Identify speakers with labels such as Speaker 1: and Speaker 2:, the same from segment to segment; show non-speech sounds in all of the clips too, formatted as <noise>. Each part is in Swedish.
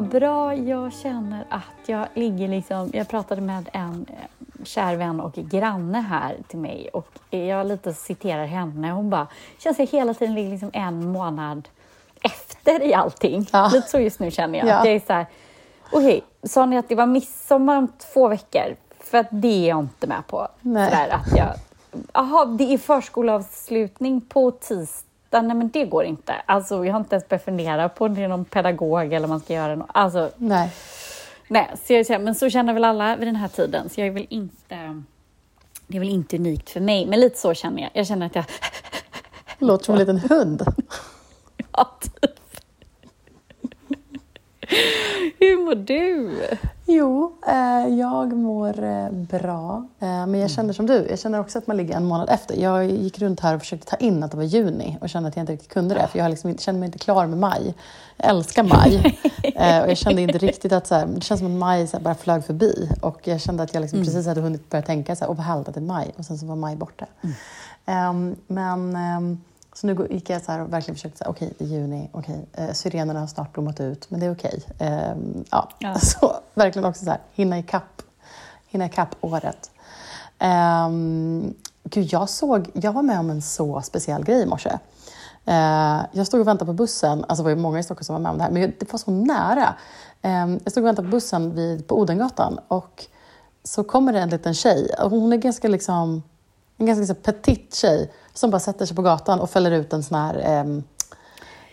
Speaker 1: bra. Jag känner att jag ligger liksom... Jag pratade med en eh, kär vän och granne här till mig och jag lite citerar henne. Hon bara, känns jag hela tiden ligger liksom en månad efter i allting. Ja. Lite så just nu känner jag. Ja. Jag är så här, okej, okay, sa ni att det var midsommar om två veckor? För att det är jag inte med på. Nej. Sådär, att jag, aha, det är förskolavslutning på tisdag nej men det går inte. Alltså, jag har inte ens börjat fundera på om det är någon pedagog eller man ska göra något. Alltså, nej. Nej, så jag, men så känner väl alla vid den här tiden, så jag är väl inte... Det är väl inte unikt för mig, men lite så känner jag. Jag känner att jag... <laughs>
Speaker 2: Låter som en liten hund. <laughs>
Speaker 1: ja, typ. Hur mår du?
Speaker 2: Jo, eh, jag mår eh, bra. Eh, men jag känner som du, jag känner också att man ligger en månad efter. Jag gick runt här och försökte ta in att det var juni och kände att jag inte riktigt kunde det, för jag liksom kände mig inte klar med maj. Jag älskar maj. <laughs> och jag kände inte riktigt att så här, det känns som att maj så här, bara flög förbi. Och jag kände att jag liksom mm. precis hade hunnit börja tänka så här, åh vad härligt att det är maj. Och sen så var maj borta. Mm. Um, men um, så nu gick jag så här och verkligen försökte säga, okej, okay, det är juni, okej, okay. eh, syrenerna har snart blommat ut, men det är okej. Okay. Eh, ja. ja. <laughs> Så verkligen också så här, hinna ikapp, hinna ikapp året. Eh, gud, jag såg, jag var med om en så speciell grej i morse. Eh, jag stod och väntade på bussen, alltså det var ju många i Stockholm som var med om det här, men det var så nära. Eh, jag stod och väntade på bussen vid, på Odengatan och så kommer det en liten tjej, hon är ganska liksom, en ganska liksom petit tjej som bara sätter sig på gatan och fäller ut en sån här ehm,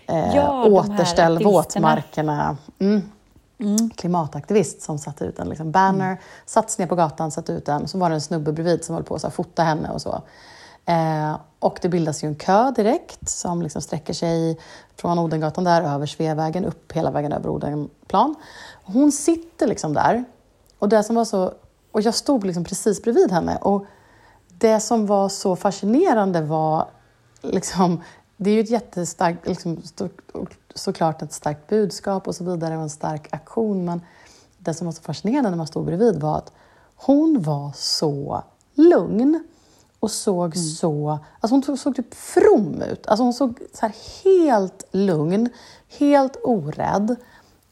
Speaker 2: eh, ja, återställ våtmarkerna. Mm. Mm. Klimataktivist som satte ut en liksom, banner, mm. satt ner på gatan, satte ut den. Så var det en snubbe bredvid som höll på att fota henne och så. Eh, och det bildas ju en kö direkt som liksom sträcker sig från Odengatan där över Sveavägen upp hela vägen över Odenplan. Hon sitter liksom där och det som var så... Och jag stod liksom precis bredvid henne och det som var så fascinerande var liksom, det är ju ett jättestarkt, liksom, såklart ett starkt budskap och så vidare och en stark aktion, men det som var så fascinerande när man stod bredvid var att hon var så lugn och såg mm. så... Alltså hon såg, såg typ from ut. Alltså hon såg så helt lugn, helt orädd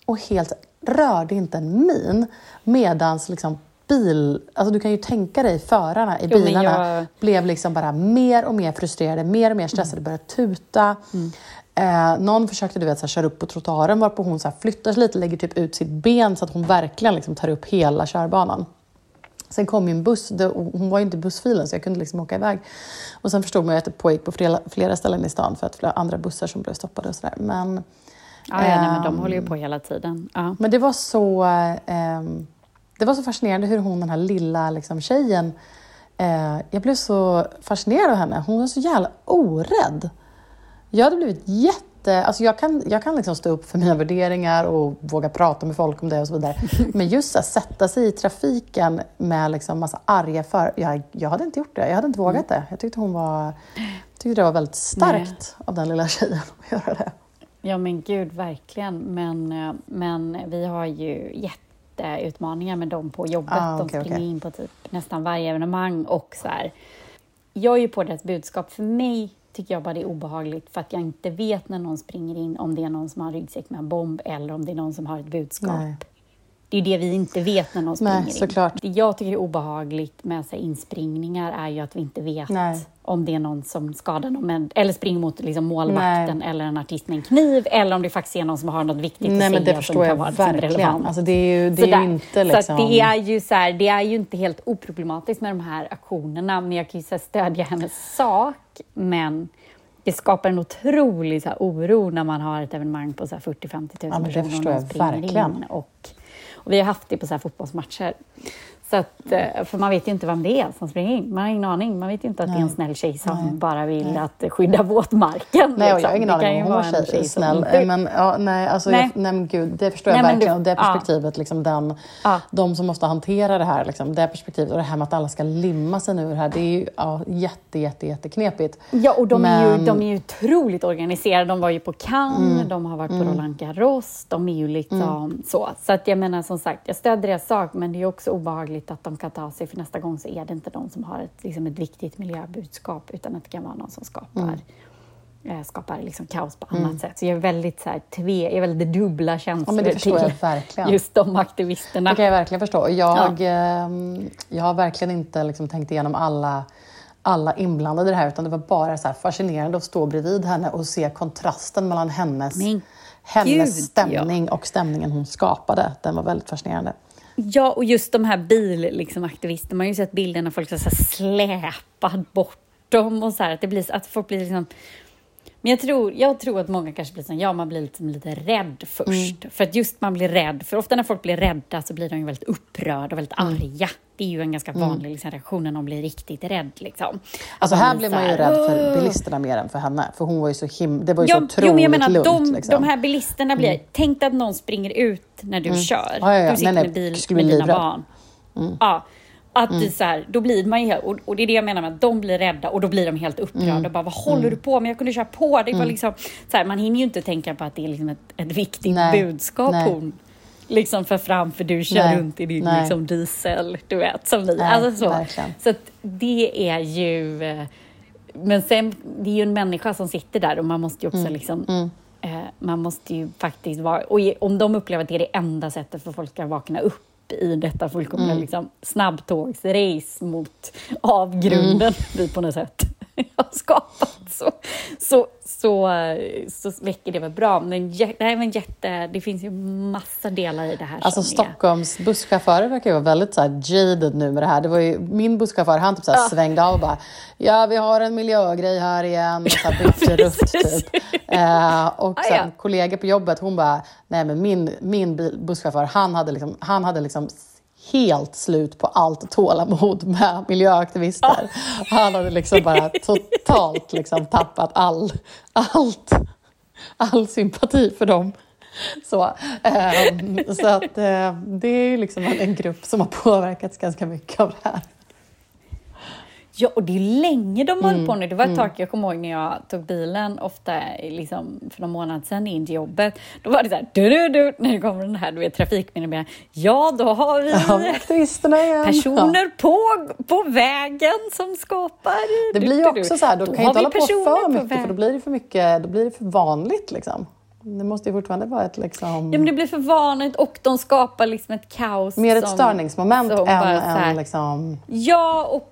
Speaker 2: och helt rörde inte en min. Medans liksom bil... Alltså du kan ju tänka dig förarna i bilarna jag... blev liksom bara mer och mer frustrerade, mer och mer stressade, mm. började tuta. Mm. Eh, någon försökte du vet, så här, köra upp på trottoaren varpå hon så här, flyttar sig lite, lägger typ ut sitt ben så att hon verkligen liksom, tar upp hela körbanan. Sen kom en buss, det, hon var ju inte bussfilen så jag kunde liksom åka iväg. Och sen förstod man ju att det pågick på flera, flera ställen i stan för att flera andra bussar som blev stoppade och sådär. Men,
Speaker 1: ja, ja nej, men de håller ju på hela tiden. Ja.
Speaker 2: Men det var så... Eh, det var så fascinerande hur hon, den här lilla liksom, tjejen, eh, jag blev så fascinerad av henne. Hon var så jävla orädd. Jag hade blivit jätte... Alltså jag kan, jag kan liksom stå upp för mina värderingar och våga prata med folk om det och så vidare. <laughs> Men just att sätta sig i trafiken med liksom massa arga för... Jag, jag hade inte gjort det. Jag hade inte vågat det. Jag tyckte hon var... tyckte det var väldigt starkt Nej. av den lilla tjejen att göra det.
Speaker 1: Ja men gud, verkligen. Men, eh, men vi har ju jätte jätteutmaningar med dem på jobbet. Ah, okay, de springer okay. in på typ nästan varje evenemang och så här. Jag är ju på deras budskap. För mig tycker jag bara det är obehagligt för att jag inte vet när någon springer in om det är någon som har ryggsäck med en bomb eller om det är någon som har ett budskap. Nej. Det är ju det vi inte vet när någon springer
Speaker 2: Nej, såklart.
Speaker 1: in. Det jag tycker är obehagligt med så inspringningar är ju att vi inte vet Nej. om det är någon som skadar någon, eller springer mot liksom målvakten Nej. eller en artist med en kniv, eller om det faktiskt är någon som har något viktigt
Speaker 2: Nej, att
Speaker 1: säga.
Speaker 2: Men det förstår jag verkligen. Alltså, det är ju, det är ju inte liksom...
Speaker 1: Så det är ju så här, det är ju inte helt oproblematiskt med de här aktionerna, men jag kan ju stödja hennes sak, men det skapar en otrolig så här, oro när man har ett evenemang på 40-50 000 ja, personer och springer verkligen. in. Och, och vi har haft det på så här fotbollsmatcher. Så att, eh, för man vet ju inte vem det är som springer in. Man har ingen aning. Man vet ju inte att nej. det är en snäll tjej som nej. bara vill nej. att skydda våtmarken.
Speaker 2: Nej, liksom. jag har ingen aning om hon var tjej, snäll. Som... Men, ja, nej, alltså, nej. Jag, nej, men gud, det förstår jag verkligen. Du, och det perspektivet, ja. liksom, den, ja. de som måste hantera det här, liksom, det perspektivet och det här med att alla ska limma sig nu det här, det är ju ja, jätte, jätte, jätteknepigt.
Speaker 1: Ja, och de, men... är ju, de är ju otroligt organiserade. De var ju på Cannes, mm. de har varit på mm. Roland Garros, de är ju liksom mm. så. Så att jag menar som sagt, jag stöder deras sak, men det är också obehagligt att de kan ta sig, för nästa gång så är det inte de som har ett, liksom ett viktigt miljöbudskap, utan att det kan vara någon som skapar mm. eh, skapar liksom kaos på annat sätt. Så jag är väldigt så här, tve, jag är väldigt dubbla känslor
Speaker 2: Ja, det förstår jag
Speaker 1: till
Speaker 2: verkligen.
Speaker 1: just de aktivisterna.
Speaker 2: Det kan jag verkligen förstå. Jag, ehm, jag har verkligen inte liksom tänkt igenom alla, alla inblandade i det här utan det var bara så fascinerande att stå bridvid henne och se kontrasten mellan hennes, hennes
Speaker 1: gud,
Speaker 2: stämning och stämningen hon skapade. Den var väldigt fascinerande.
Speaker 1: Ja, och just de här bilaktivisterna, liksom, man har ju sett bilder när folk har släpat bort dem och så här, att, det blir, att folk blir liksom... Men jag tror, jag tror att många kanske blir så, ja, man blir liksom lite rädd först.
Speaker 2: Mm.
Speaker 1: För att just man blir rädd, för ofta när folk blir rädda så blir de ju väldigt upprörda och väldigt
Speaker 2: Mm.
Speaker 1: arga. Det är ju en ganska vanlig liksom, reaktion när någon blir riktigt rädd. Liksom.
Speaker 2: Alltså här
Speaker 1: blir
Speaker 2: man ju rädd för bilisterna mer än för henne. För hon var ju så him- det var ju
Speaker 1: Ja,
Speaker 2: så otroligt
Speaker 1: jo, men jag menar,
Speaker 2: lugnt.
Speaker 1: de,
Speaker 2: liksom. Mm.
Speaker 1: de här bilisterna blir... Tänk dig att någon springer ut när du kör.
Speaker 2: Ja, ja, ja.
Speaker 1: Du sitter
Speaker 2: Nej, nej,
Speaker 1: med, bil, med dina
Speaker 2: livrädd. Mm.
Speaker 1: barn. Ja, att det så här, då blir man ju och, och det är det jag menar med att de blir rädda och då blir de helt upprörda.
Speaker 2: Mm.
Speaker 1: Och bara, vad håller du på med? Jag kunde köra på. Det var liksom, så här, man hinner ju inte tänka på att det är liksom ett, ett viktigt
Speaker 2: Nej,
Speaker 1: budskap
Speaker 2: nej.
Speaker 1: hon liksom för fram, för du kör
Speaker 2: Nej,
Speaker 1: runt i din
Speaker 2: nej.
Speaker 1: liksom, diesel, du vet, som vi. Alltså så.
Speaker 2: verkligen.
Speaker 1: så det är ju... eh, Men sen, det är ju en människa som sitter där och man måste ju också
Speaker 2: Mm,
Speaker 1: liksom... Eh, man måste ju faktiskt vara... Och om de upplever att det är det enda sättet för folk att vakna upp i detta fullkomliga
Speaker 2: Mm.
Speaker 1: liksom, snabbtågsrace mot avgrunden
Speaker 2: Mm.
Speaker 1: vi på något sätt <laughs> har skapat, så, så, så, så väcker det väl bra. Men jä- det, här är en jätte, det finns ju massa delar i det här
Speaker 2: Alltså
Speaker 1: som är...
Speaker 2: Stockholms busschaufförer verkar ju vara väldigt så här jaded nu med det här. Det var ju, min busschaufför, han typ så här svängde av och bara Ja, vi har en miljögrej här igen. Och så här bytte <laughs> rutt typ. Eh, och
Speaker 1: Ah,
Speaker 2: sen
Speaker 1: ja.
Speaker 2: kollegor på jobbet, hon bara Nej men min, min busschaufför, han hade liksom, han hade liksom helt slut på allt tålamod med miljöaktivister. Han hade liksom bara totalt liksom tappat all, allt, all sympati för dem. Så, ehm, så att eh, det är liksom en grupp som har påverkats ganska mycket av det här.
Speaker 1: Ja, och det är länge de
Speaker 2: Mm,
Speaker 1: på nu. Det var ett tag, jag kommer ihåg när jag tog bilen, ofta liksom för någon månad sedan in till jobbet. Då var det så här, du, du, du, när det kommer den här du vet. Ja, då har vi
Speaker 2: Ja, igen. Ja.
Speaker 1: personer på, på vägen som skapar...
Speaker 2: Det blir ju också så här, då, kan
Speaker 1: har
Speaker 2: ju inte hålla på
Speaker 1: personer
Speaker 2: för mycket för då blir det för mycket, då blir det för vanligt liksom. Det måste ju fortfarande vara ett liksom...
Speaker 1: Ja, men det blir för vanligt och de skapar liksom ett kaos.
Speaker 2: Mer ett
Speaker 1: som-
Speaker 2: störningsmoment
Speaker 1: som
Speaker 2: än,
Speaker 1: bara här-
Speaker 2: än liksom...
Speaker 1: Ja, och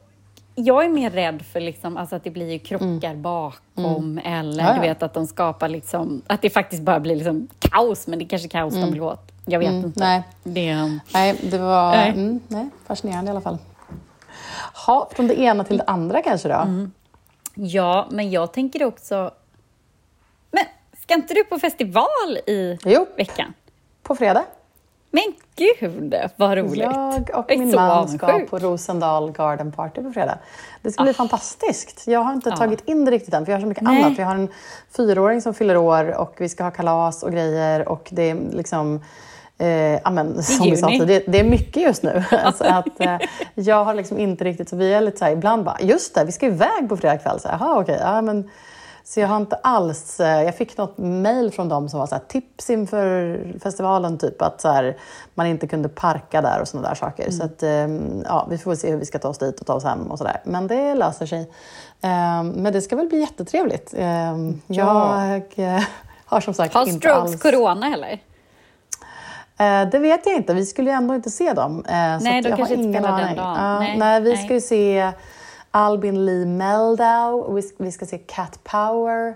Speaker 1: jag är mer rädd för liksom, alltså att det blir krockar bakom eller
Speaker 2: Mm. Ja, ja.
Speaker 1: du vet att de skapar liksom, att det faktiskt bara blir liksom kaos, men det är kanske kaos de vill åt. Jag vet inte.
Speaker 2: Mm. nej.
Speaker 1: Det, är-
Speaker 2: Nej, det var
Speaker 1: Nej.
Speaker 2: Mm, nej, fascinerande i alla fall. Ha, från det ena till det andra kanske då?
Speaker 1: Mm. ja, men jag tänker också... Men ska inte du på festival i
Speaker 2: Jo,
Speaker 1: veckan?
Speaker 2: på fredag.
Speaker 1: Men gud, vad roligt!
Speaker 2: Jag och
Speaker 1: Jag
Speaker 2: min man ska
Speaker 1: avundsjuk.
Speaker 2: på Rosendal Garden Party på fredag. Det ska bli fantastiskt. Jag har inte
Speaker 1: Ah.
Speaker 2: tagit in det riktigt än, för jag har så mycket
Speaker 1: Nej.
Speaker 2: annat. Vi har en fyraåring som fyller år och vi ska ha kalas och grejer och det är liksom Eh, amen, som vi sa, det, det är mycket just nu. <laughs> alltså att, eh, jag har liksom inte riktigt, så vi är lite så här, ibland bara, just det, vi ska iväg på fredag kväll. Så, "Jaha, okej, ja, men, så jag har inte alls, eh, jag fick något mail från dem som var så här, tips inför festivalen, typ att så här, man inte kunde parka där och sådana där saker. Så att, eh, ja, vi får se hur vi ska ta oss dit och ta oss hem och sådär. Men det löser sig. Eh, men det ska väl bli jättetrevligt. Eh, Jag eh, <laughs> har som sagt
Speaker 1: Har
Speaker 2: inte
Speaker 1: strokes
Speaker 2: alls...
Speaker 1: corona eller?
Speaker 2: Eh, det vet jag inte. Vi skulle ju ändå inte se dem.
Speaker 1: Nej, de kanske
Speaker 2: har
Speaker 1: inte spelar den dagen.
Speaker 2: Ja,
Speaker 1: Nej,
Speaker 2: nej, vi
Speaker 1: nej.
Speaker 2: ska ju se Albin Lee Meldau, vi, vi ska se Cat Power,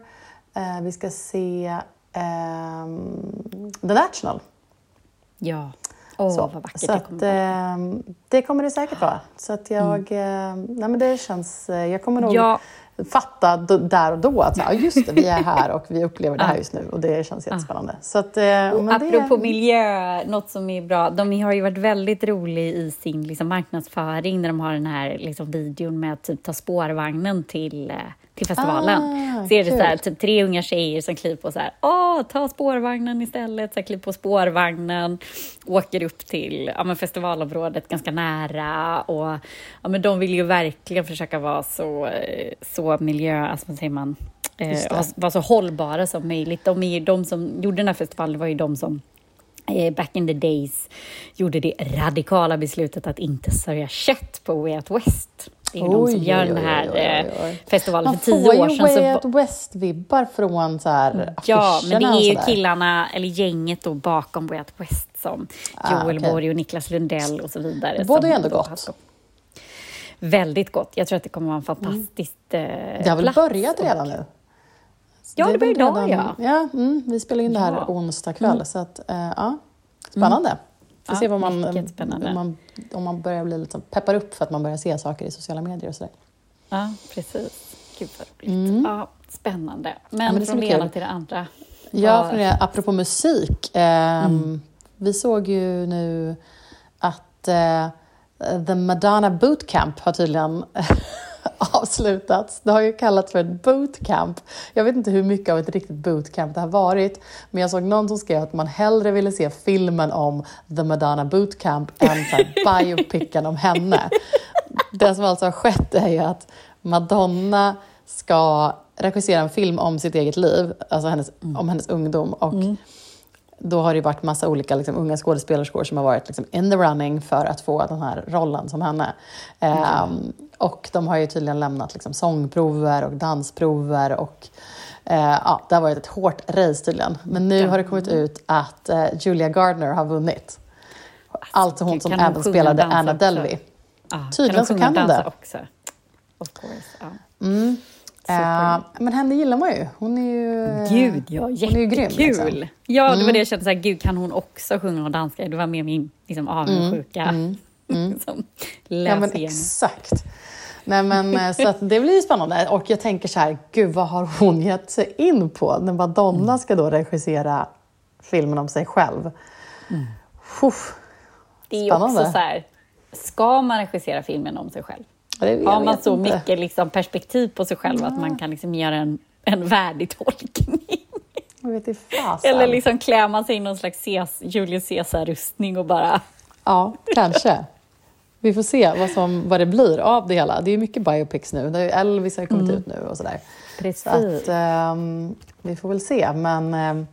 Speaker 2: eh, vi ska se ehm, The National.
Speaker 1: Ja. Åh,
Speaker 2: så
Speaker 1: vad vackert
Speaker 2: så
Speaker 1: det
Speaker 2: att,
Speaker 1: kommer vara.
Speaker 2: ehm, det kommer det säkert vara. Så att jag, ehm, nej men det känns, eh, jag kommer nog
Speaker 1: Ja.
Speaker 2: Fatta där och då att ja, just det, vi är här och vi upplever det här just nu och det känns jättespännande. Så att, eh,
Speaker 1: Och
Speaker 2: det,
Speaker 1: apropå miljö, något som är bra. De har ju varit väldigt roliga i sin liksom, marknadsföring när de har den här liksom, videon med att typ, ta spårvagnen till, eh, till festivalen.
Speaker 2: Ah,
Speaker 1: så är det så här, typ tre unga tjejer som kliver på så här, åh, ta spårvagnen istället. Så här, kliver på spårvagnen, åker upp till ja, men festivalområdet ganska nära. Och, ja, men de vill ju verkligen försöka vara så, eh, så miljö, alltså, vad säger man, eh, vara så hållbara som möjligt. De, är de som gjorde den här festivalen var ju de som eh, back in the days gjorde det radikala beslutet att inte servera kött på Way Out West. Det är ju de som gör den här eh, festivalen för tio år sedan.
Speaker 2: Man får ju Way Out West-vibbar från så här
Speaker 1: Ja, men det är ju killarna, eller gänget då bakom Way Out West som
Speaker 2: Ah,
Speaker 1: Joel
Speaker 2: okej.
Speaker 1: Borg och Niklas Lundell och så vidare.
Speaker 2: Båda
Speaker 1: som
Speaker 2: är ändå
Speaker 1: då
Speaker 2: gott.
Speaker 1: Väldigt gott. Jag tror att det kommer vara en fantastisk eh,
Speaker 2: Det har väl
Speaker 1: plats
Speaker 2: börjat redan nu?
Speaker 1: Ja, det börjar idag, ja.
Speaker 2: ja mm, vi spelar in det här
Speaker 1: Ja.
Speaker 2: onsdag kväll, så att, eh, ja. Spännande. Får
Speaker 1: Ja,
Speaker 2: se vad man, om man, om man börjar bli lite, peppar upp för att man börjar se saker i sociala medier och sådär.
Speaker 1: Ja, precis. Gud vad roligt. Ja, spännande. Men,
Speaker 2: Mm. men det
Speaker 1: från det ena till det andra.
Speaker 2: Ja, för det, apropå musik. ehm,
Speaker 1: Mm.
Speaker 2: Vi såg ju nu att eh, The Madonna Bootcamp har tydligen <laughs> avslutats. Det har ju kallats för ett bootcamp. Jag vet inte hur mycket av ett riktigt bootcamp det har varit, men jag såg någon som skrev att man hellre ville se filmen om The Madonna Bootcamp än <laughs> biopicen om henne. Det som alltså har skett är ju att Madonna ska regissera en film om sitt eget liv, alltså hennes, om hennes ungdom. Och då har det varit massa olika liksom, unga skådespelerskor som har varit liksom, in the running för att få den här rollen som henne. Ehm, och de har ju tydligen lämnat liksom, sångprover och dansprover och eh, ja, det har varit ett hårt race tydligen. Men nu har det kommit ut att eh, Julia Gardner har vunnit. Alltså hon som
Speaker 1: kan
Speaker 2: även spelade Anna? Delvey.
Speaker 1: Ja,
Speaker 2: Tydligen så
Speaker 1: sjunga
Speaker 2: kan
Speaker 1: och
Speaker 2: hon det.
Speaker 1: Också. Of course. Ja.
Speaker 2: Eh, men henne gillar man ju. Hon är ju...
Speaker 1: Gud, ja,
Speaker 2: hon är ju grym,
Speaker 1: jättekul!
Speaker 2: liksom.
Speaker 1: Ja, det var det jag kände, så här, gud kan hon också sjunga och danska? Det var mer min liksom, avundsjuka <laughs> som
Speaker 2: Ja, men
Speaker 1: läs igenom.
Speaker 2: exakt. Nej, men, eh, så att det blir spännande. Och jag tänker så här, gud vad har hon gett sig in på? När Madonna
Speaker 1: Mm.
Speaker 2: ska då regissera filmen om sig själv. Uff,
Speaker 1: Det är ju också
Speaker 2: Spännande.
Speaker 1: så här, ska man regissera filmen om sig själv? Har man så
Speaker 2: inte.
Speaker 1: mycket liksom, perspektiv på sig själv att man kan liksom göra en, en värdig tolkning? Eller liksom klär man sig i någon slags Ces- Julius Caesar-rustning och bara...
Speaker 2: Ja, kanske. Vi får se vad, som, vad det blir av det hela. Det är mycket biopics nu. Det är Elvis har kommit ut nu och sådär.
Speaker 1: Precis.
Speaker 2: Så att, ehm, vi får väl se. Men, ehm,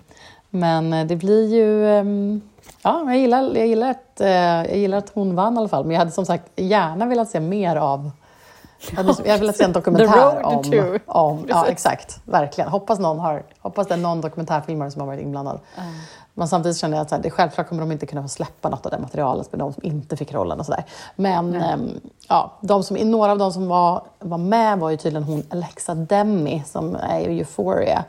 Speaker 2: men det blir ju... ehm, ja, jag gillar, jag, gillar att, eh, jag gillar att hon vann i alla fall. Men jag hade som sagt gärna velat se mer av... Jag hade, jag hade velat se en dokumentär om... om ja, exakt. Verkligen. Hoppas, någon har, hoppas det är någon dokumentärfilmare som har varit inblandad. Men samtidigt känner jag att så här, det, självklart kommer de inte kunna få släppa något av det materialet med de som inte fick rollen och sådär. Men ehm, ja, de som, några av de som var, var med var ju tydligen hon Alexa Demi som är i Euphoria.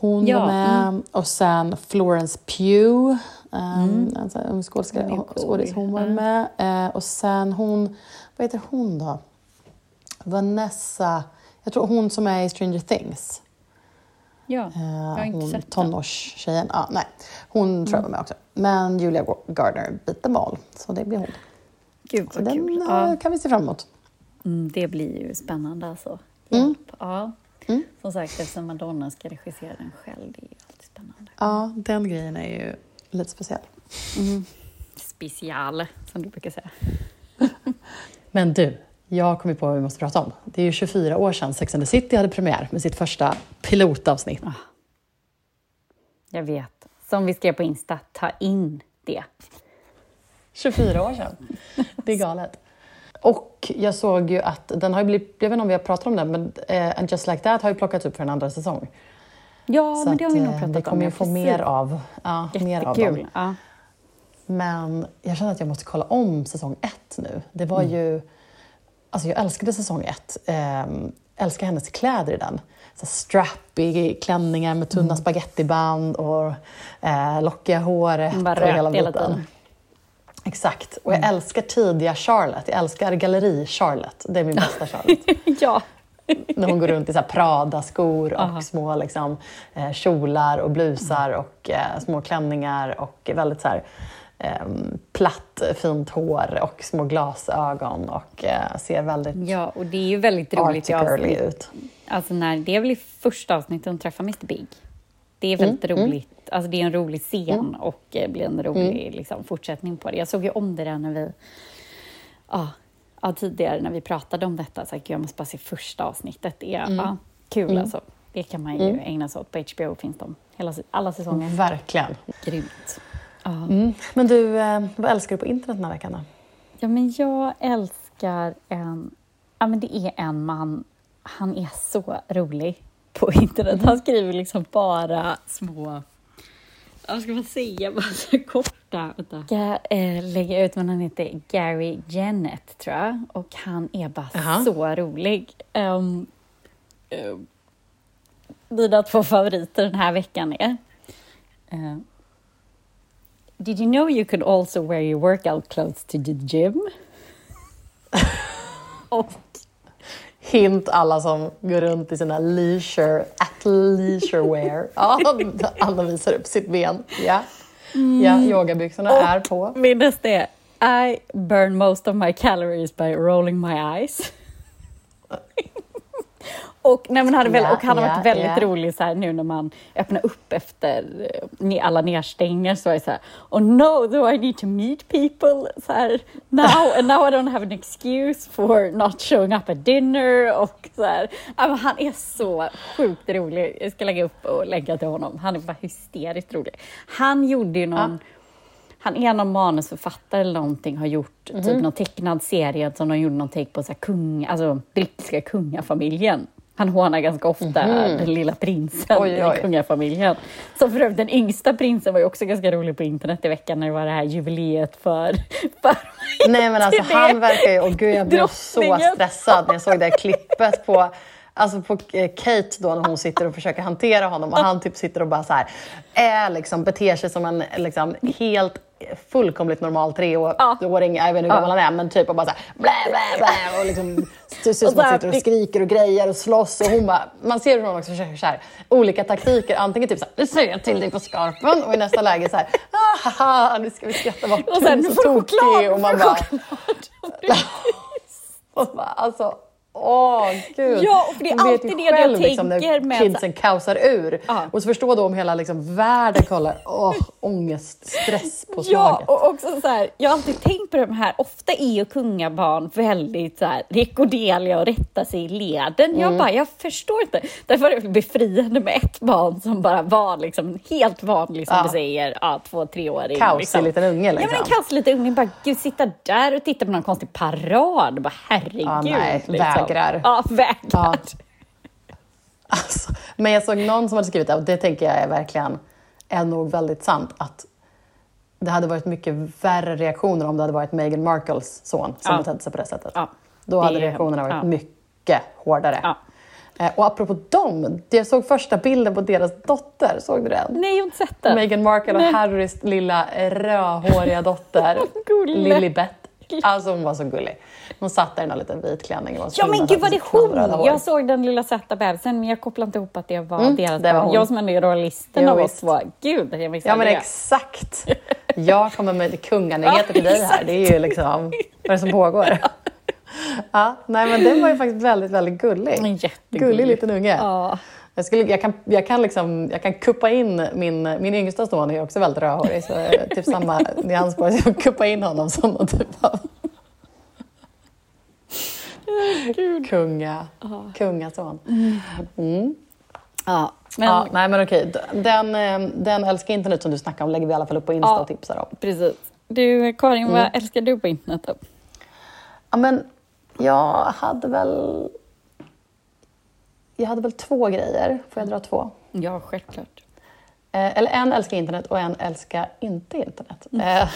Speaker 2: Hon
Speaker 1: Ja,
Speaker 2: var med och sen Florence Pugh, um, en sån här ung
Speaker 1: Den
Speaker 2: skådespelare, skådis, hon var med. Eh, och sen hon, vad heter hon då? Vanessa, jag tror hon som är i Stranger Things.
Speaker 1: Ja,
Speaker 2: Eh,
Speaker 1: jag har inte
Speaker 2: hon
Speaker 1: sett den.
Speaker 2: tonårstjejen. Ja, nej. Hon tror jag var med också. Men Julia Gardner biter mal, så det blir hon.
Speaker 1: Gud
Speaker 2: Så
Speaker 1: vad
Speaker 2: den
Speaker 1: kul.
Speaker 2: eh,
Speaker 1: Ja.
Speaker 2: kan vi se fram emot.
Speaker 1: Mm, det blir ju spännande alltså.
Speaker 2: Mm.
Speaker 1: Ja.
Speaker 2: Mm.
Speaker 1: Som sagt, eftersom Madonna ska regissera den själv, det är ju alltid spännande.
Speaker 2: Ja, den grejen är ju lite speciell.
Speaker 1: Special, som du brukar säga. <laughs>
Speaker 2: Men du, jag kom ju på vad vi måste prata om. Det är ju 24 år sedan Sex and the City hade premiär med sitt första pilotavsnitt.
Speaker 1: Jag vet. Som vi skrev på Insta, ta in det.
Speaker 2: 24 år sedan. Det är galet. Och jag såg ju att den har ju blivit, jag vet inte om vi har pratat om den, men eh, And Just Like That har ju plockats upp för en andra säsong.
Speaker 1: Ja,
Speaker 2: Så
Speaker 1: men det har vi nog
Speaker 2: eh,
Speaker 1: pratat
Speaker 2: vi
Speaker 1: om.
Speaker 2: kommer ju få mer av, ja, mer av dem.
Speaker 1: Ja.
Speaker 2: Men jag känner att jag måste kolla om säsong ett nu. Det var
Speaker 1: Mm.
Speaker 2: ju... Alltså jag älskade säsong ett. Ähm, älskar hennes kläder i den. Så strappy klänningar med tunna spagettiband och äh, lockiga håret.
Speaker 1: Hon bara
Speaker 2: och
Speaker 1: rökte hela
Speaker 2: biten.
Speaker 1: tiden.
Speaker 2: Exakt. Och jag älskar tidiga Charlotte. Jag älskar galleri-Charlotte. Det är min bästa <laughs> Charlotte.
Speaker 1: ja.
Speaker 2: När hon går runt i Prada-skor och
Speaker 1: Aha.
Speaker 2: små liksom, eh, kjolar och blusar och eh, små klänningar och väldigt så här, eh, platt fint hår och små glasögon och eh, ser väldigt
Speaker 1: ja, och det är ju väldigt roligt i avsnitt.
Speaker 2: ut.
Speaker 1: Alltså när, det är väl i första avsnittet hon träffar Mr Big. Det är väldigt
Speaker 2: Mm,
Speaker 1: roligt. Alltså det är en rolig scen och eh, blir en rolig liksom, fortsättning på det. Jag såg ju om det där när vi... Ja, ja, tidigare när vi pratade om detta. Så jag måste bara se första avsnittet. Det är ja, kul alltså. Det kan man ju ägna sig åt. På HBO finns de hela, alla säsonger.
Speaker 2: Verkligen.
Speaker 1: Grymt.
Speaker 2: Mm. Men du, eh, vad älskar du på internet den här veckan då?
Speaker 1: Ja, men jag älskar en ja, men det är en man, han är så rolig på internet. Han skriver liksom bara små, vad ska man säga, bara så korta. Vänta. Jag eh, lägger ut vad han heter, Gary Jennett tror jag. Och han är bara
Speaker 2: Jaha.
Speaker 1: så rolig. Um, um, mina två favoriter den här veckan är uh, Did you know you could also wear your workout clothes to the gym? <laughs> och
Speaker 2: Hint alla som går runt i sina leisure, at leisure wear. <laughs> Ja, alla visar upp sitt ben. Ja, ja yogabyxorna är på.
Speaker 1: min nästa är I burn most of my calories by rolling my eyes. <laughs> Och, nej, men hade väl,
Speaker 2: Ja,
Speaker 1: och han har
Speaker 2: ja,
Speaker 1: varit väldigt
Speaker 2: ja.
Speaker 1: rolig så här, nu när man öppnar upp efter eh, alla nedstängningar så är det så här Oh no, do I need to meet people så här, now and now I don't have an excuse for not showing up at dinner och så här. Ja, men han är så sjukt rolig. Jag ska lägga upp och lägga till honom. Han är bara hysteriskt rolig. Han gjorde ju någon han är någon manusförfattare eller någonting, har gjort
Speaker 2: Mhm.
Speaker 1: typ någon tecknad serie som de gjorde någon take på så här kung, alltså brittiska kungafamiljen. Han hånar ganska ofta den lilla prinsen
Speaker 2: Mhm. Oj,
Speaker 1: i
Speaker 2: oj.
Speaker 1: kungafamiljen. Som för övrigt den yngsta prinsen var ju också ganska rolig på internet i veckan när det var det här jubileet för, för
Speaker 2: Nej men alltså <laughs> han verkar ju, och gud jag blev så stressad när jag såg det här klippet på Alltså på eh, Kate då när hon sitter och försöker hantera honom och han typ sitter och bara så här är liksom, beter sig som en liksom helt fullkomligt normal treåring, jag vet inte hur gammal han är, men typ och bara så här blä, blä, blä, och liksom <laughs> ser ut som att
Speaker 1: här-
Speaker 2: sitter och skriker och grejer och slåss och hon bara, man ser hur hon också försöker så här, olika taktiker, antingen typ så här, nu säger jag till dig på skarpen och i nästa läge så här, ah, haha, nu ska vi skratta bort
Speaker 1: Och sen,
Speaker 2: den,
Speaker 1: nu
Speaker 2: så
Speaker 1: du
Speaker 2: tokig och man bara,
Speaker 1: du <laughs>
Speaker 2: och bara, alltså, åh gud.
Speaker 1: Ja, och för det är
Speaker 2: Man vet
Speaker 1: alltid
Speaker 2: ju
Speaker 1: det jag
Speaker 2: själv, liksom,
Speaker 1: tänker
Speaker 2: när
Speaker 1: med-
Speaker 2: kidsen kaosar ur.
Speaker 1: Ja.
Speaker 2: Och så förstå då om hela liksom, världen kollar, åh, ångest, stress på
Speaker 1: Ja,
Speaker 2: slaget.
Speaker 1: och också så här, jag har alltid tänkt på de här, ofta är ju kungabarn väldigt så här, rekorderliga och rätta sig i leden.
Speaker 2: Mm.
Speaker 1: Jag bara, jag förstår inte. Därför var det befriande med ett barn som bara var liksom helt vanlig, som
Speaker 2: Ja.
Speaker 1: du säger, ja, två, treåring.
Speaker 2: Kaosig
Speaker 1: liksom.
Speaker 2: liten unge
Speaker 1: Ja,
Speaker 2: liksom.
Speaker 1: men en kaosig liten unge, bara gud, sitta där och titta på någon konstig parad. Bara herregud.
Speaker 2: Ja, nej,
Speaker 1: liksom.
Speaker 2: Vägrar.
Speaker 1: Ja, vägrar.
Speaker 2: Ja. Alltså, men jag såg någon som hade skrivit det, och det tänker jag är verkligen är nog väldigt sant, att det hade varit mycket värre reaktioner om det hade varit Meghan Markles son som
Speaker 1: Ja.
Speaker 2: betedde sig på det sättet.
Speaker 1: Ja.
Speaker 2: Då hade reaktionerna varit
Speaker 1: ja.
Speaker 2: mycket hårdare.
Speaker 1: Ja.
Speaker 2: Eh, Och apropå dem, jag såg första bilden på deras dotter, såg du den?
Speaker 1: Nej, jag har inte sett det.
Speaker 2: Meghan Markle och
Speaker 1: Nej.
Speaker 2: Harrys lilla rödhåriga dotter, <laughs>
Speaker 1: Gulle.
Speaker 2: Lilibet. Alltså hon var så gullig. Hon satt där i en liten vit klänning och var
Speaker 1: Ja men gud var det hon? Jag såg den lilla söta bebisen men jag kopplade inte ihop att det var
Speaker 2: Mm,
Speaker 1: deras
Speaker 2: det var hon.
Speaker 1: Jag som ändå är royalisten av oss två. Gud, jag missade
Speaker 2: Ja men
Speaker 1: det.
Speaker 2: exakt. <laughs> Jag kommer med kunganyheter till dig här. Det är ju liksom vad är det som pågår. <laughs> Ja, nej men den var ju faktiskt väldigt, väldigt gullig.
Speaker 1: Jättegullig.
Speaker 2: Gullig liten unge.
Speaker 1: Ja.
Speaker 2: Jag, skulle, jag, kan, jag, kan liksom, jag kan kuppa in min, min yngsta son är också väldigt rödhårig så typ samma <laughs> nyans på jag kan kuppa in honom som någon typ av <laughs> kunga, kungason. Mm.
Speaker 1: ja. Men
Speaker 2: Ja, nej men okej, den, eh, den älskar internet som du snackade om lägger vi i alla fall upp på Insta
Speaker 1: Ja.
Speaker 2: och tipsar om.
Speaker 1: precis. Du Karin, vad
Speaker 2: Mm.
Speaker 1: älskar du på internet då?
Speaker 2: Ja, men jag hade väl... Jag hade väl två grejer. Får jag dra två?
Speaker 1: Ja, självklart.
Speaker 2: Eh, eller en älskar internet och en älskar inte internet. Eh,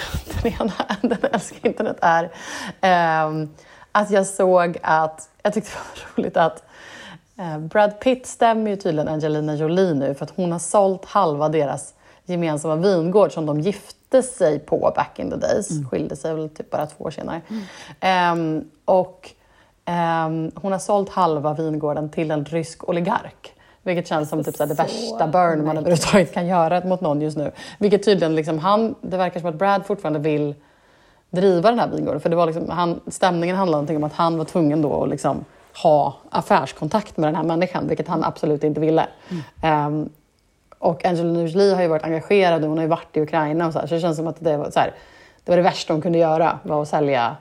Speaker 2: <laughs> den ena, <laughs> den älskar internet är ehm, att jag såg att, jag tyckte det var <laughs> roligt att eh, Brad Pitt stämmer ju tydligen Angelina Jolie nu för att hon har sålt halva deras gemensamma vingård som de gifte sig på back in the days. Skilde sig väl typ bara två år senare. Ehm, och hon har sålt halva vingården till en rysk oligark. Vilket känns som typ så det
Speaker 1: Så
Speaker 2: värsta burn man överhuvudtaget kan göra mot någon just nu. Vilket tydligen liksom han, det verkar som att Brad fortfarande vill driva den här vingården. För det var liksom, han, stämningen handlade om att han var tvungen då att liksom ha affärskontakt med den här människan, vilket han absolut inte ville. Ehm, och Angelina Jolie har ju varit engagerad nu, hon har ju varit i Ukraina och så här, så det känns som att det var, så här, det, var det värsta hon kunde göra, var att sälja,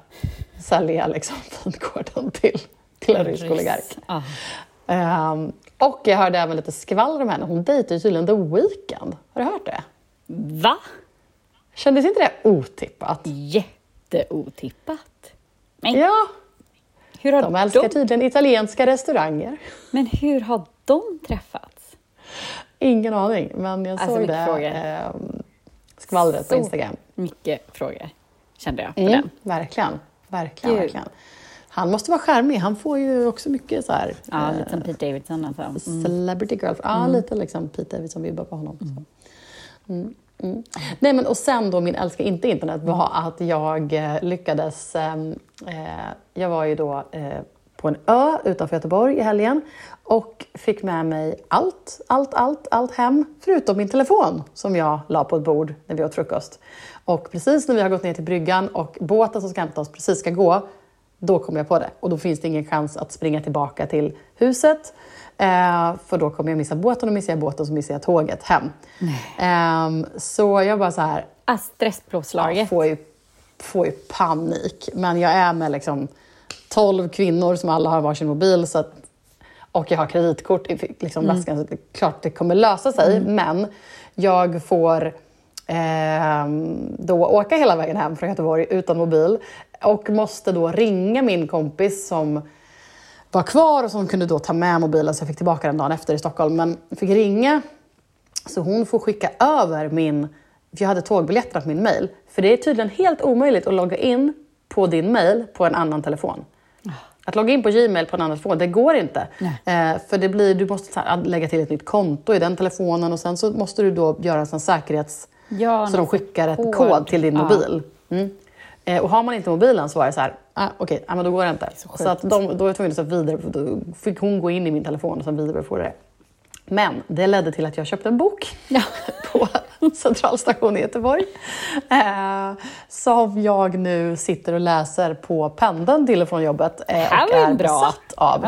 Speaker 2: sälja liksom vingården till, till en rysk oligark.
Speaker 1: Ja.
Speaker 2: Ehm, och jag hörde även lite skvaller om henne. Hon dejtar ju tydligen The Weeknd. Har du hört det?
Speaker 1: Va?
Speaker 2: Kändes inte det otippat?
Speaker 1: Jätteotippat. Men
Speaker 2: Ja,
Speaker 1: Hur har
Speaker 2: De älskar
Speaker 1: de,
Speaker 2: tydligen italienska restauranger.
Speaker 1: men hur har de träffats?
Speaker 2: Ingen aning, men jag
Speaker 1: Alltså,
Speaker 2: såg det eh, skvallret på Instagram.
Speaker 1: Mycket frågor, kände jag på
Speaker 2: Mm,
Speaker 1: den.
Speaker 2: verkligen, verkligen,
Speaker 1: Gud.
Speaker 2: verkligen. Han måste vara charmig. Han får ju också mycket så här,
Speaker 1: Ja,
Speaker 2: eh,
Speaker 1: lite som Pete Davidson alltså. Mm.
Speaker 2: Celebrity girlfriend. Ja, lite liksom Pete Davidson-vibbar på honom. Mm, mm. Nej, men och sen då min älska inte internet var att jag eh, lyckades... ehm, Eh, jag var ju då eh, på en ö utanför Göteborg i helgen och fick med mig allt, allt, allt, allt hem förutom min telefon som jag la på ett bord när vi åt frukost. Och precis när vi har gått ner till bryggan och båten som ska hämta oss precis ska gå, då kom jag på det. Och då finns det ingen chans att springa tillbaka till huset. Eh, för då kommer jag missa båten och missar jag båten så missar jag tåget hem. Ehm, så jag bara så här,
Speaker 1: Ah, stresspåslaget.
Speaker 2: jag får ju, får ju panik. Men jag är med liksom 12 kvinnor som alla har varsin mobil. Så att, och jag har kreditkort i liksom väskan, så det är klart det kommer lösa sig. Men jag får ehm, då åka hela vägen hem från Göteborg utan mobil. Och måste då ringa min kompis som var kvar och som kunde då ta med mobilen så jag fick tillbaka den dagen efter i Stockholm. Men fick ringa så hon får skicka över min, för jag hade tågbiljetterna på min mail. För det är tydligen helt omöjligt att logga in på din mail på en annan telefon. Att logga in på Gmail på en annan telefon, det går inte. Eh, för det blir, du måste här, lägga till ett nytt konto i den telefonen och sen så måste du då göra en sån säkerhets...
Speaker 1: Ja,
Speaker 2: så de skickar ett
Speaker 1: kod.
Speaker 2: kod till din
Speaker 1: Ja.
Speaker 2: mobil. Mm. Eh, och har man inte mobilen så var det så här, ah, okej, ah, men då går det inte.
Speaker 1: så
Speaker 2: Så, att de, då var tvungen att vidare, då fick hon gå in i min telefon och sen vidarebefordra det. Men det ledde till att jag köpte en bok
Speaker 1: Ja. <laughs>
Speaker 2: på <laughs> Centralstationen i Göteborg. Eh, som jag nu sitter och läser på pendeln till och från jobbet. Eh, och är
Speaker 1: bra.
Speaker 2: besatt av.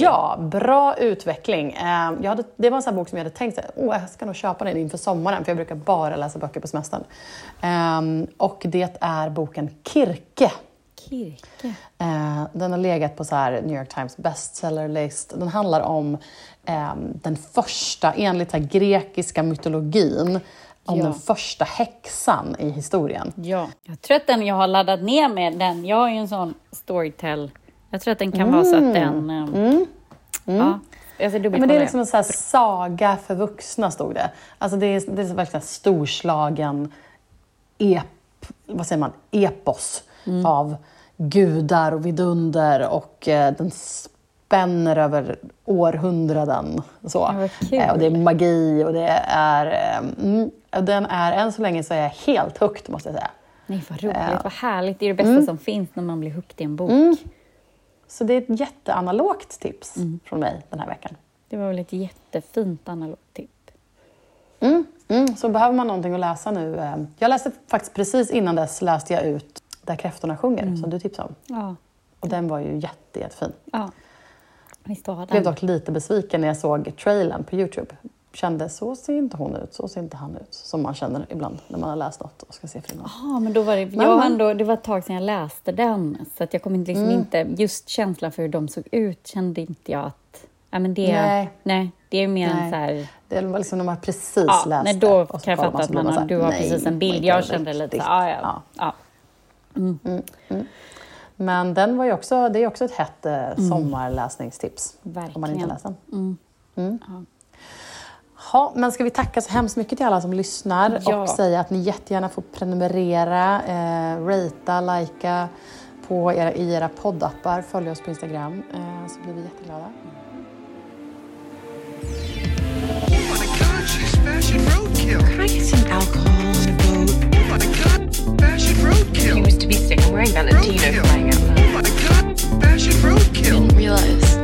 Speaker 2: Ja, bra utveckling. Eh, jag hade, det var en sån bok som jag hade tänkt att oh, jag ska nog köpa den inför sommaren för jag brukar bara läsa böcker på semestern. Eh, och det är boken Kirke.
Speaker 1: Kirke.
Speaker 2: Eh, den har legat på så här New York Times bestsellerlist. Den handlar om eh, den första, enligt här grekiska mytologin, om
Speaker 1: Ja.
Speaker 2: den första häxan i historien.
Speaker 1: Ja, jag tror att den jag har laddat ner med den, jag har ju en sån Storytel, jag tror att den kan vara så att den... ehm, Ja, jag ska
Speaker 2: Mm. Ja, men det är liksom en så här saga för vuxna, stod det. Alltså det är, det är verkligen storslagen ep, vad säger man, epos
Speaker 1: Mm.
Speaker 2: av gudar och vidunder och eh, den spänner över århundraden. Så. Eh, och det är magi och det är... Eh, mm, den är, än så länge så är jag helt hooked måste jag säga.
Speaker 1: Nej, vad roligt,
Speaker 2: Ja.
Speaker 1: vad härligt. Det är det bästa som finns när man blir hooked i en bok.
Speaker 2: Mm. Så det är ett jätteanalogt tips
Speaker 1: Mm.
Speaker 2: från mig den här veckan.
Speaker 1: Det var väl ett jättefint analogt tips.
Speaker 2: Mm, mm. Så behöver man någonting att läsa nu. eh, Jag läste faktiskt precis innan dess läste jag ut Där kräftorna sjunger,
Speaker 1: Mm.
Speaker 2: som du tipsade om.
Speaker 1: Ja,
Speaker 2: Och den var ju jätte, jättefin.
Speaker 1: ja. Visst var
Speaker 2: Jag blev
Speaker 1: den.
Speaker 2: dock lite besviken när jag såg trailern på Youtube. Kände, så ser inte hon ut, så ser inte han ut. Som man känner ibland när man har läst något och ska se filmen.
Speaker 1: Ja, men då var det,
Speaker 2: Men,
Speaker 1: jag ändå, det var ett tag sedan jag läste den, så att jag kommer inte, liksom
Speaker 2: Mm.
Speaker 1: inte... Just känslan för hur de såg ut kände inte jag att... Ja, men det,
Speaker 2: Nej.
Speaker 1: nej, det är mer
Speaker 2: Nej.
Speaker 1: så här...
Speaker 2: Det var liksom när man precis
Speaker 1: Ja,
Speaker 2: läste.
Speaker 1: nej, då kan jag fatta att man, har-
Speaker 2: här,
Speaker 1: du har precis en bild. Jag kände lite så här, ja, ja. Ja.
Speaker 2: Men den var ju också, det är också ett hett eh, sommarläsningstips. Om man inte
Speaker 1: Verkligen.
Speaker 2: läst den.
Speaker 1: Mm.
Speaker 2: Mm.
Speaker 1: Ja.
Speaker 2: Ja, men ska vi tacka så hemskt mycket till alla som lyssnar
Speaker 1: Ja.
Speaker 2: och säga att ni jättegärna får prenumerera, eh, ratea, likea på era, i era poddappar. Följ oss på Instagram eh, så blir vi jätteglada.
Speaker 3: Oh Fashion roadkill. He used to be sick and wearing Valentino roadkill.
Speaker 4: flying out. Oh my god, fashion roadkill. Didn't realize.